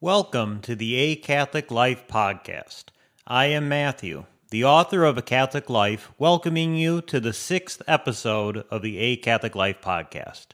Welcome to the A Catholic Life podcast. I am Matthew, the author of A Catholic Life, welcoming you to the sixth episode of the A Catholic Life podcast.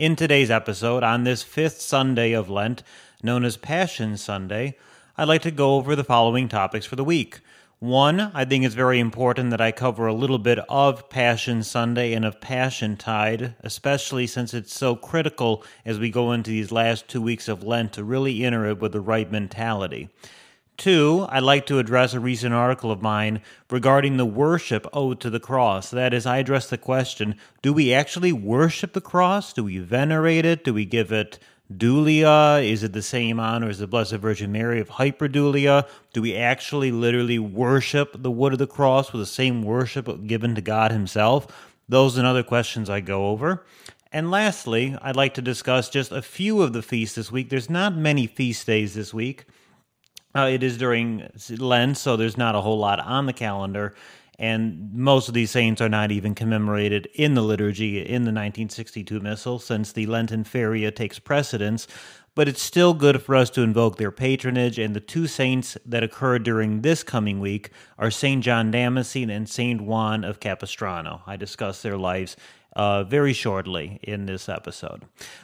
In today's episode, on this fifth Sunday of Lent, known as Passion Sunday, I'd like to go over the following topics for the week. One, I think it's very important that I cover a little bit of Passion Sunday and of Passion Tide, especially since it's so critical as we go into these last two weeks of Lent to really enter it with the right mentality. Two, I'd like to address a recent article of mine regarding the worship owed to the cross. That is, I address the question do we actually worship the cross? Do we venerate it? Do we give it dulia? Is it the same honor as the Blessed Virgin Mary of hyperdulia? Do we actually literally worship the wood of the cross with the same worship given to God Himself? Those and other questions I go over. And lastly, I'd like to discuss just a few of the feasts this week. There's not many feast days this week. Uh, it is during Lent, so there's not a whole lot on the calendar. And most of these saints are not even commemorated in the liturgy in the 1962 Missal, since the Lenten Feria takes precedence. But it's still good for us to invoke their patronage, and the two saints that occur during this coming week are Saint John Damascene and Saint Juan of Capistrano. I discuss their lives uh, very shortly in this episode.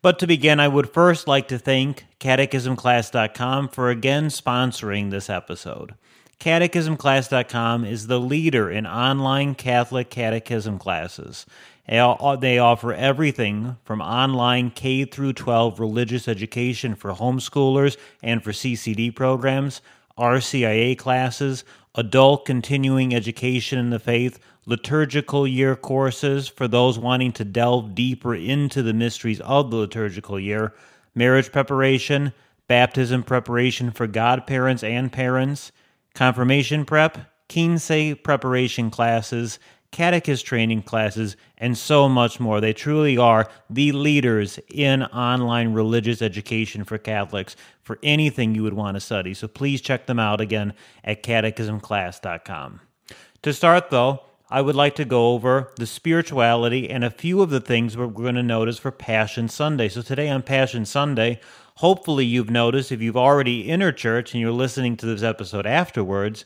But to begin, I would first like to thank CatechismClass.com for again sponsoring this episode. CatechismClass.com is the leader in online Catholic catechism classes. They offer everything from online K through 12 religious education for homeschoolers and for CCD programs, RCIA classes, adult continuing education in the faith, liturgical year courses for those wanting to delve deeper into the mysteries of the liturgical year, marriage preparation, baptism preparation for godparents and parents, confirmation prep, quince preparation classes, catechist training classes, and so much more. They truly are the leaders in online religious education for Catholics for anything you would want to study. So please check them out again at catechismclass.com. To start, though, I would like to go over the spirituality and a few of the things we're going to notice for Passion Sunday. So, today on Passion Sunday, hopefully you've noticed, if you've already entered church and you're listening to this episode afterwards,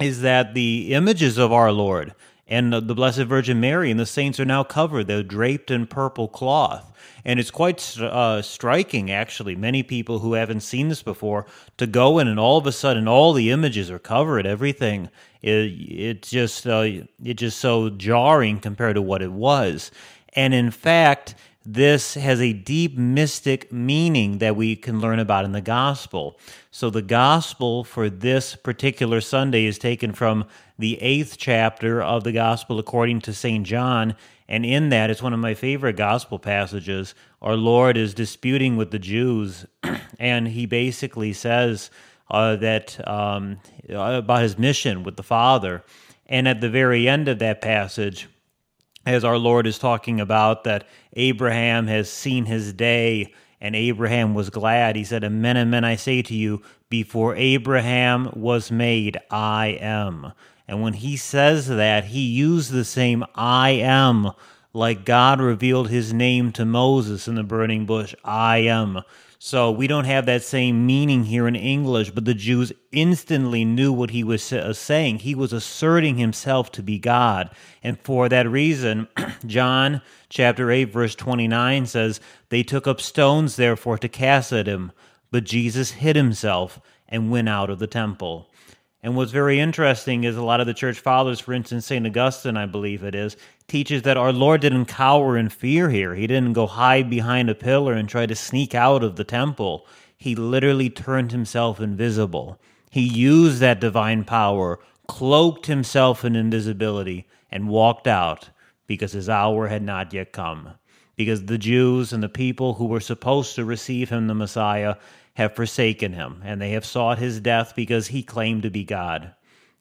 is that the images of our Lord and the Blessed Virgin Mary and the saints are now covered. They're draped in purple cloth. And it's quite uh, striking, actually. Many people who haven't seen this before to go in and all of a sudden all the images are covered, everything. It, just uh, it's just so jarring compared to what it was. And in fact, this has a deep mystic meaning that we can learn about in the gospel. So, the gospel for this particular Sunday is taken from the eighth chapter of the gospel according to St. John. And in that, it's one of my favorite gospel passages. Our Lord is disputing with the Jews, and he basically says uh, that um, about his mission with the Father. And at the very end of that passage, as our Lord is talking about that Abraham has seen his day and Abraham was glad. He said, Amen, amen, I say to you, before Abraham was made, I am. And when he says that, he used the same I am like God revealed his name to Moses in the burning bush, I am. So we don't have that same meaning here in English, but the Jews instantly knew what he was saying. He was asserting himself to be God. And for that reason, John chapter 8, verse 29 says, They took up stones, therefore, to cast at him. But Jesus hid himself and went out of the temple. And what's very interesting is a lot of the church fathers, for instance, St. Augustine, I believe it is, teaches that our Lord didn't cower in fear here. He didn't go hide behind a pillar and try to sneak out of the temple. He literally turned himself invisible. He used that divine power, cloaked himself in invisibility, and walked out because his hour had not yet come. Because the Jews and the people who were supposed to receive him, the Messiah, have forsaken him, and they have sought his death because he claimed to be God.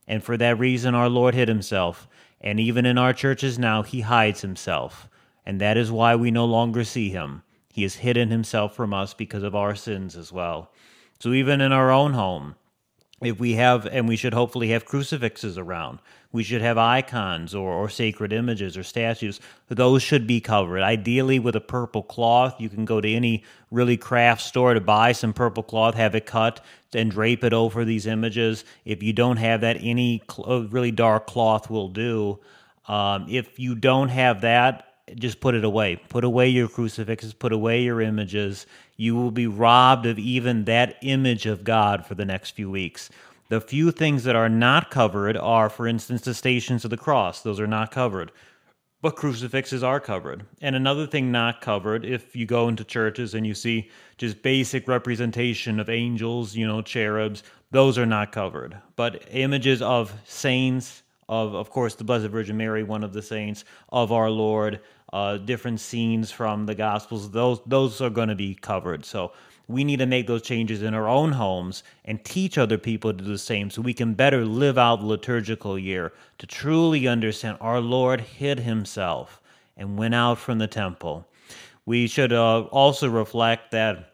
And for that reason, our Lord hid himself. And even in our churches now, he hides himself. And that is why we no longer see him. He has hidden himself from us because of our sins as well. So even in our own home, if we have, and we should hopefully have crucifixes around, we should have icons or, or sacred images or statues. Those should be covered. Ideally, with a purple cloth. You can go to any really craft store to buy some purple cloth, have it cut, and drape it over these images. If you don't have that, any cl- uh, really dark cloth will do. Um, if you don't have that, just put it away. Put away your crucifixes, put away your images. You will be robbed of even that image of God for the next few weeks. The few things that are not covered are, for instance, the stations of the cross. Those are not covered. But crucifixes are covered. And another thing not covered, if you go into churches and you see just basic representation of angels, you know, cherubs, those are not covered. But images of saints, of, of course, the Blessed Virgin Mary, one of the saints, of our Lord, uh, different scenes from the Gospels. Those those are going to be covered. So we need to make those changes in our own homes and teach other people to do the same, so we can better live out the liturgical year to truly understand our Lord hid Himself and went out from the temple. We should uh, also reflect that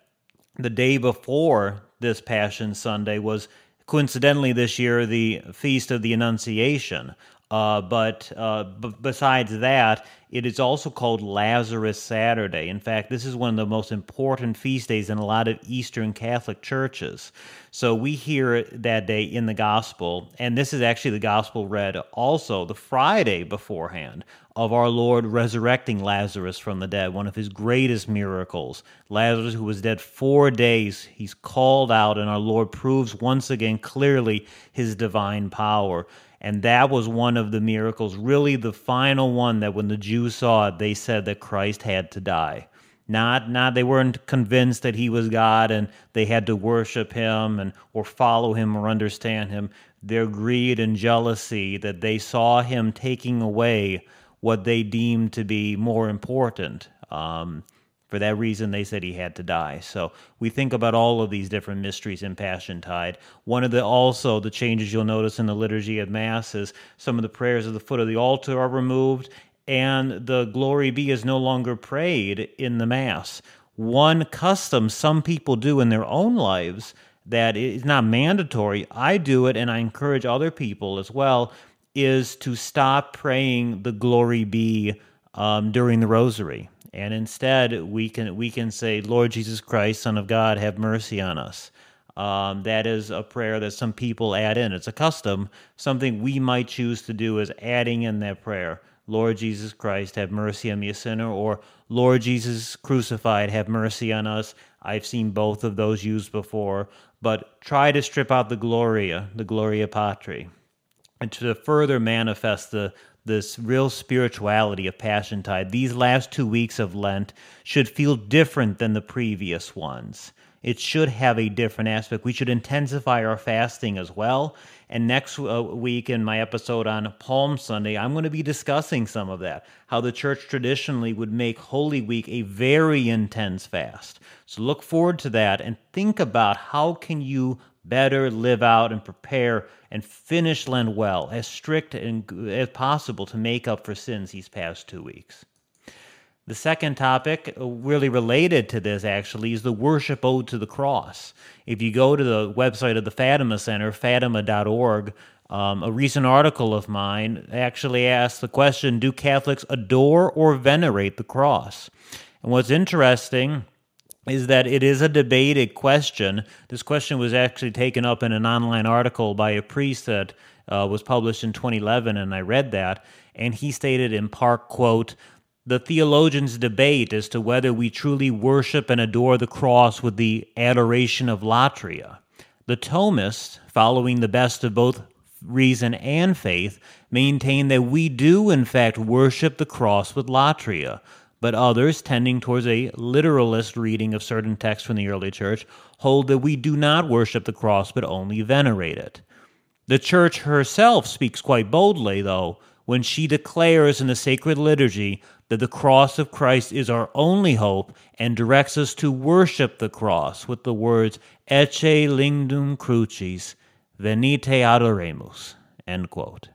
the day before this Passion Sunday was coincidentally this year the feast of the Annunciation. Uh, but uh, b- besides that, it is also called Lazarus Saturday. In fact, this is one of the most important feast days in a lot of Eastern Catholic churches. So we hear that day in the gospel, and this is actually the gospel read also the Friday beforehand of our Lord resurrecting Lazarus from the dead, one of his greatest miracles. Lazarus, who was dead four days, he's called out, and our Lord proves once again clearly his divine power. And that was one of the miracles, really the final one that when the Jews saw it, they said that Christ had to die. Not, not they weren't convinced that he was God and they had to worship him and or follow him or understand him. Their greed and jealousy that they saw him taking away what they deemed to be more important. Um, for that reason, they said he had to die. So we think about all of these different mysteries in Passion Tide. One of the also the changes you'll notice in the liturgy of Mass is some of the prayers at the foot of the altar are removed, and the Glory Be is no longer prayed in the Mass. One custom some people do in their own lives that is not mandatory. I do it, and I encourage other people as well. Is to stop praying the Glory Be um, during the Rosary and instead we can we can say, "Lord Jesus Christ, Son of God, have mercy on us." Um, that is a prayer that some people add in. It's a custom. Something we might choose to do is adding in that prayer. Lord Jesus Christ, have mercy on me, a sinner, or Lord Jesus crucified, have mercy on us. I've seen both of those used before, but try to strip out the Gloria, the Gloria Patri, and to further manifest the this real spirituality of Passion Tide, these last two weeks of Lent should feel different than the previous ones. It should have a different aspect. We should intensify our fasting as well. And next uh, week, in my episode on Palm Sunday, I'm going to be discussing some of that. How the church traditionally would make Holy Week a very intense fast. So look forward to that and think about how can you better live out and prepare and finish Lent well, as strict and as possible to make up for sins these past two weeks. The second topic, uh, really related to this actually, is the worship owed to the cross. If you go to the website of the Fatima Center, fatima.org, um, a recent article of mine actually asked the question Do Catholics adore or venerate the cross? And what's interesting is that it is a debated question. This question was actually taken up in an online article by a priest that uh, was published in 2011, and I read that. And he stated in part, quote, the theologians debate as to whether we truly worship and adore the cross with the adoration of latria. The Thomists, following the best of both reason and faith, maintain that we do in fact worship the cross with latria, but others, tending towards a literalist reading of certain texts from the early church, hold that we do not worship the cross but only venerate it. The church herself speaks quite boldly, though, when she declares in the sacred liturgy that the cross of Christ is our only hope and directs us to worship the cross with the words Ecce lignum crucis, venite adoremus. End quote.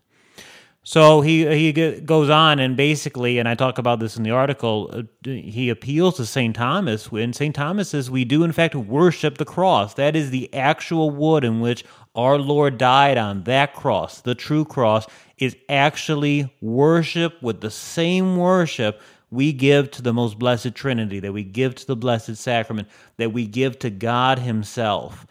So he he goes on and basically, and I talk about this in the article. Uh, he appeals to Saint Thomas. When Saint Thomas says, "We do in fact worship the cross. That is the actual wood in which our Lord died on. That cross, the true cross, is actually worship with the same worship we give to the most blessed Trinity, that we give to the Blessed Sacrament, that we give to God Himself."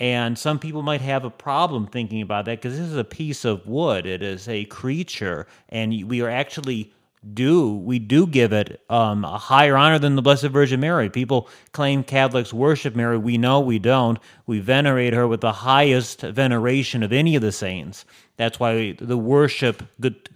And some people might have a problem thinking about that because this is a piece of wood. It is a creature, and we are actually do we do give it um, a higher honor than the Blessed Virgin Mary. People claim Catholics worship Mary. We know we don't. We venerate her with the highest veneration of any of the saints. That's why the worship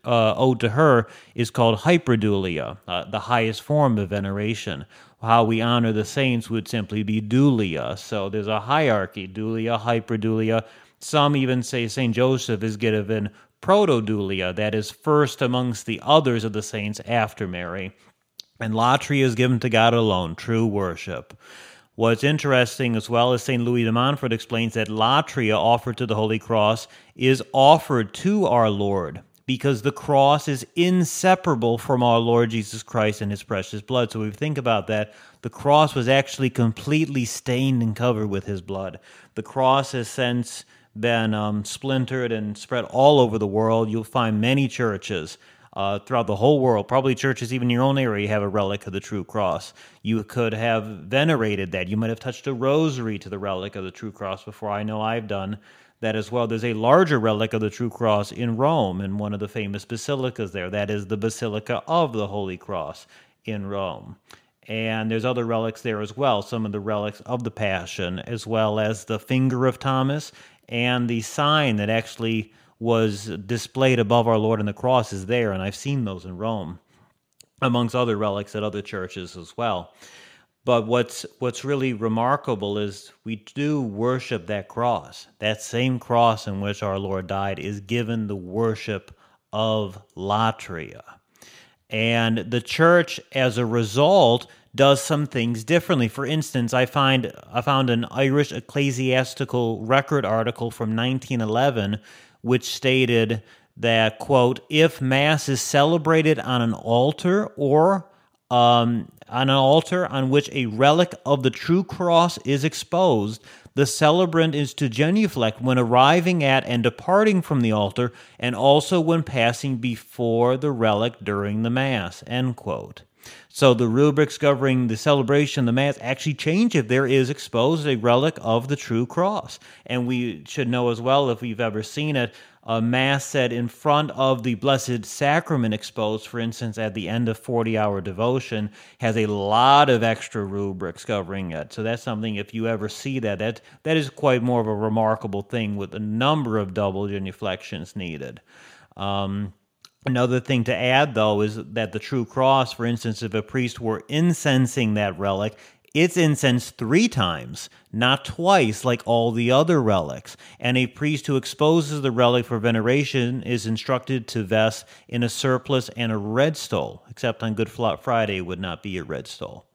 uh, owed to her is called hyperdulia, uh, the highest form of veneration how we honor the saints would simply be dulia. So there's a hierarchy dulia, hyperdulia. Some even say St. Joseph is given protodulia, that is first amongst the others of the saints after Mary. And latria is given to God alone, true worship. What's interesting as well as St. Louis de Montfort explains that latria offered to the Holy Cross is offered to our Lord because the cross is inseparable from our Lord Jesus Christ and his precious blood. So, if we think about that, the cross was actually completely stained and covered with his blood. The cross has since been um, splintered and spread all over the world. You'll find many churches. Uh, throughout the whole world, probably churches even in your own area have a relic of the true cross. You could have venerated that. You might have touched a rosary to the relic of the true cross before. I know I've done that as well. There's a larger relic of the True Cross in Rome, in one of the famous basilicas there. That is the Basilica of the Holy Cross in Rome. And there's other relics there as well, some of the relics of the Passion, as well as the finger of Thomas and the sign that actually was displayed above our Lord on the cross is there, and I've seen those in Rome, amongst other relics at other churches as well. But what's what's really remarkable is we do worship that cross. That same cross in which our Lord died is given the worship of latria. And the church as a result does some things differently. For instance, I find I found an Irish ecclesiastical record article from 1911 which stated that quote if mass is celebrated on an altar or um, on an altar on which a relic of the true cross is exposed, the celebrant is to genuflect when arriving at and departing from the altar, and also when passing before the relic during the Mass. End quote. So the rubrics governing the celebration of the Mass actually change if there is exposed a relic of the true cross. And we should know as well, if we've ever seen it, a mass said in front of the Blessed Sacrament exposed, for instance, at the end of 40 hour devotion, has a lot of extra rubrics covering it. So that's something, if you ever see that, that, that is quite more of a remarkable thing with a number of double genuflections needed. Um, Another thing to add, though, is that the true cross, for instance, if a priest were incensing that relic, it's incensed three times, not twice like all the other relics. And a priest who exposes the relic for veneration is instructed to vest in a surplice and a red stole, except on Good Friday would not be a red stole.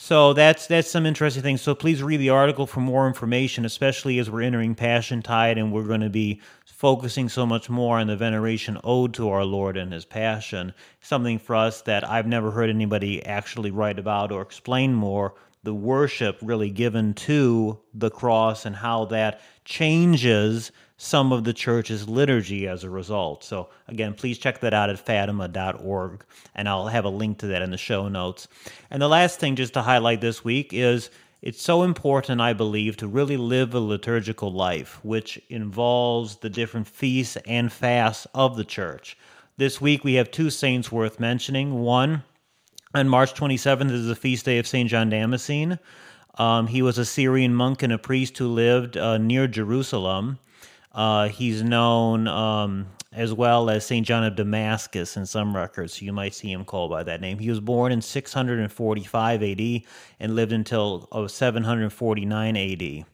So that's that's some interesting things. So please read the article for more information, especially as we're entering Passion Tide and we're going to be focusing so much more on the veneration owed to our Lord and His Passion. Something for us that I've never heard anybody actually write about or explain more the worship really given to the cross and how that changes some of the church's liturgy as a result. So, again, please check that out at fatima.org, and I'll have a link to that in the show notes. And the last thing, just to highlight this week, is it's so important, I believe, to really live a liturgical life, which involves the different feasts and fasts of the church. This week we have two saints worth mentioning. One, on March 27th is the feast day of St. John Damascene. Um, he was a Syrian monk and a priest who lived uh, near Jerusalem. Uh, he's known um, as well as St. John of Damascus in some records. So you might see him called by that name. He was born in 645 AD and lived until uh, 749 AD.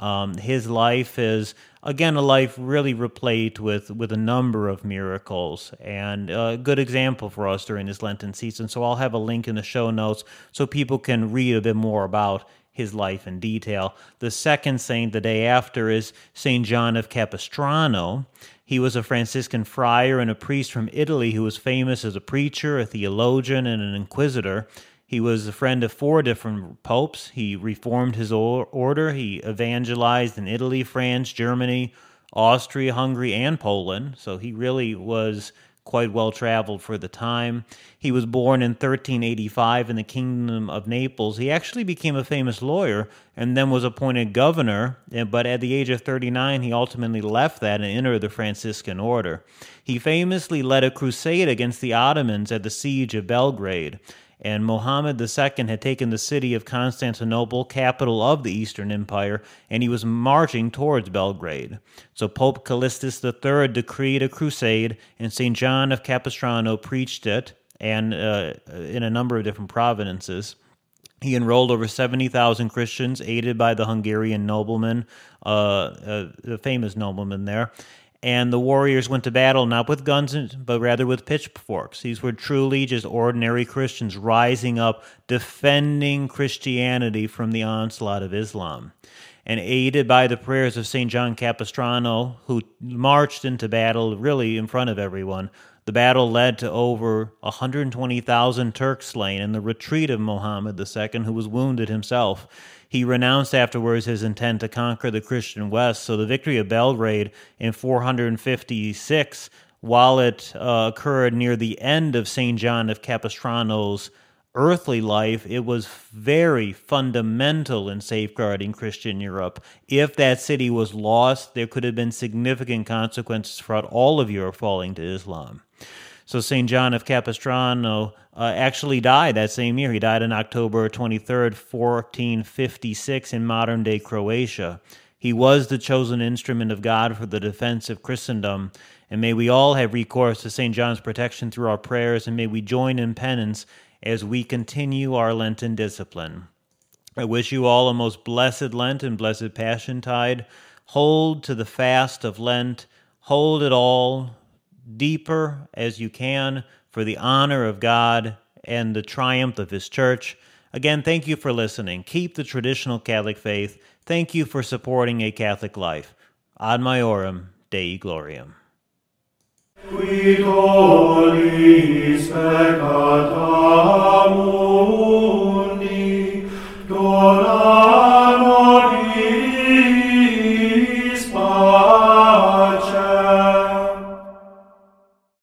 Um, his life is again a life really replete with with a number of miracles and a good example for us during this Lenten season. So I'll have a link in the show notes so people can read a bit more about his life in detail. The second saint the day after is Saint John of Capistrano. He was a Franciscan friar and a priest from Italy who was famous as a preacher, a theologian, and an inquisitor. He was a friend of four different popes. He reformed his order. He evangelized in Italy, France, Germany, Austria, Hungary, and Poland. So he really was quite well traveled for the time. He was born in 1385 in the Kingdom of Naples. He actually became a famous lawyer and then was appointed governor, but at the age of 39, he ultimately left that and entered the Franciscan order. He famously led a crusade against the Ottomans at the siege of Belgrade and Mohammed II had taken the city of Constantinople, capital of the Eastern Empire, and he was marching towards Belgrade. So Pope Callistus III decreed a crusade, and St. John of Capistrano preached it, and uh, in a number of different provinces. He enrolled over 70,000 Christians, aided by the Hungarian nobleman, uh, uh, the famous nobleman there and the warriors went to battle not with guns but rather with pitchforks. These were truly just ordinary Christians rising up, defending Christianity from the onslaught of Islam. And aided by the prayers of St. John Capistrano, who marched into battle really in front of everyone, the battle led to over 120,000 Turks slain and the retreat of Mohammed II, who was wounded himself. He renounced afterwards his intent to conquer the Christian West. So the victory of Belgrade in 456, while it uh, occurred near the end of St. John of Capistrano's earthly life, it was very fundamental in safeguarding Christian Europe. If that city was lost, there could have been significant consequences for all of Europe falling to Islam. So St. John of Capistrano uh, actually died that same year. He died on October 23rd, 1456, in modern day Croatia. He was the chosen instrument of God for the defense of Christendom. And may we all have recourse to St. John's protection through our prayers, and may we join in penance as we continue our Lenten discipline. I wish you all a most blessed Lent and blessed Passion Tide. Hold to the fast of Lent. Hold it all deeper as you can for the honor of God and the triumph of His church. Again, thank you for listening. Keep the traditional Catholic faith. Thank you for supporting a Catholic life. Ad Maiorem Dei Gloriam. Peccata mundi, donat